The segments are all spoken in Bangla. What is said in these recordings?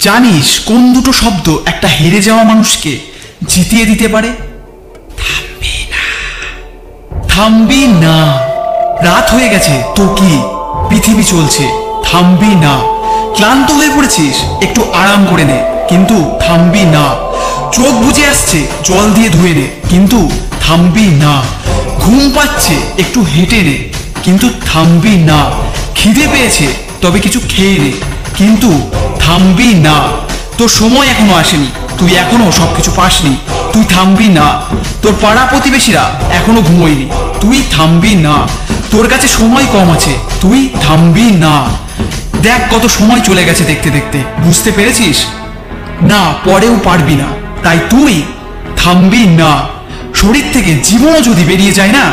জানিস কোন দুটো শব্দ একটা হেরে যাওয়া মানুষকে জিতিয়ে দিতে পারে? থামবি না। রাত হয়ে গেছে তো কি পৃথিবী চলছে? থামবি না। ক্লান্ত হয়ে পড়েছিস, একটু আরাম করে নে। কিন্তু থামবি না। চোখ বুঝে আসছে, জল দিয়ে ধুয়ে নে। কিন্তু থামবি না। ঘুম পাচ্ছে, একটু হেঁটে নে। কিন্তু থামবি না। খিদে পেয়েছে, তবে কিছু খেয়ে নে। কিন্তু থামবি না। তোর সময় এখনও আসেনি। তুই এখনও সবকিছু পাসনি। তুই থামবি না। তোর পাড়া প্রতিবেশীরা এখনও ঘুমোয়নি। তুই থামবি না। তোর কাছে সময় কম আছে। তুই থামবি না। দেখ কত সময় চলে গেছে দেখতে দেখতে। বুঝতে পেরেছিস? না, পরেও পারবি না। তাই তুই থামবি না। শরীর থেকে জীবনও যদি বেরিয়ে যায় না,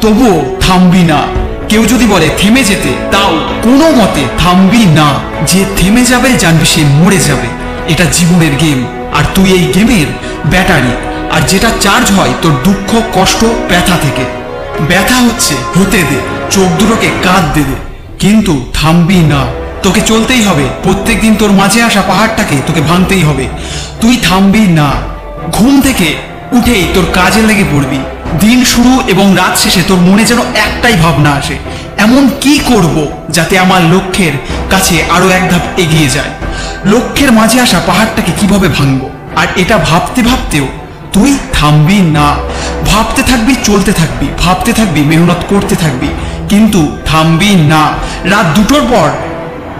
তবুও থামবি না। কেউ যদি বলে থেমে যেতে, তাও কোনো মতে থামবি না। যে থেমে যাবে জানবি সে মরে যাবে। এটা জীবনের গেম আর তুই এই গেমের ব্যাটারি। আর যেটা চার্জ হয় তোর দুঃখ, কষ্ট, ব্যথা থেকে। ব্যথা হচ্ছে হতে দে, চোখ দুটোকে কাঁদতে দে দে। কিন্তু থামবি না। তোকে চলতেই হবে। প্রত্যেকদিন তোর মাঝে আসা পাহাড়টাকে তোকে ভাঙতেই হবে। তুই থামবি না। ঘুম থেকে উঠেই তোর কাজে লেগে পড়বি। দিন শুরু এবং রাত শেষে তোর মনে যেন একটাই ভাবনা আসে। এমন কি করব যাতে আমার লক্ষ্যের কাছে আরও এক ধাপ এগিয়ে যায়? লক্ষ্যের মাঝে আসা পাহাড়টাকে কীভাবে ভাঙবো? আর এটা ভাবতে ভাবতেও তুই থামবি না। ভাবতে থাকবি, চলতে থাকবি, ভাবতে থাকবি, মেহনত করতে থাকবি, কিন্তু থামবি না। রাত দুটোর পর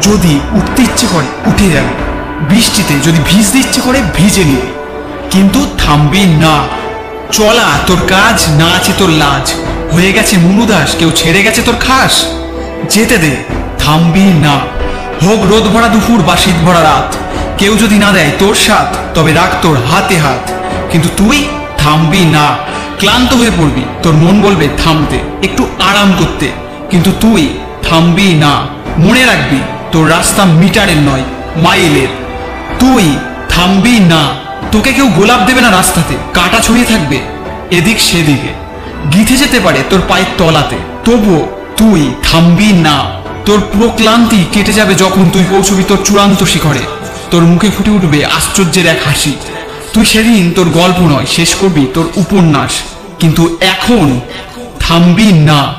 যদি উঠতে ইচ্ছে করে, উঠে যাবে। বৃষ্টিতে যদি ভিজতে ইচ্ছে করে, ভিজে নিবি। কিন্তু থামবি না। চলা তোর কাজ, না আছে তোর লাজ। হয়ে গেছে মুনুদাস, কেউ ছেড়ে গেছে তোর খাস। যেতে দে, থামবি না। হোক রোদ ভরা দুপুর বা শীত ভরা রাত। কেউ যদি না দেয় তোর সাথ, তবে রাখ তোর হাতে হাত। কিন্তু তুই থামবি না। ক্লান্ত হয়ে পড়বি, তোর মন বলবে থামতে একটু আরাম করতে। কিন্তু তুই থামবি না। মনে রাখবি, তোর রাস্তা মিটারের নয়, মাইলের। তুই থামবি না। তোকে কেউ গোলাপ দেবে না রাস্তাতে, কাটা ছড়িয়ে থাকবে, এদিক সেদিকে। গিথে যেতে পারে তোর পায়ের তলাতে। তবুও তুই থামবি না। তোর পুরো ক্লান্তি কেটে যাবে যখন তুই পৌঁছবি তোর চূড়ান্ত শিখরে। তোর মুখে ফুটে উঠবে আশ্চর্যের এক হাসি। তুই সেদিন তোর গল্প নয়, শেষ করবি তোর উপন্যাস। কিন্তু এখন থামবি না।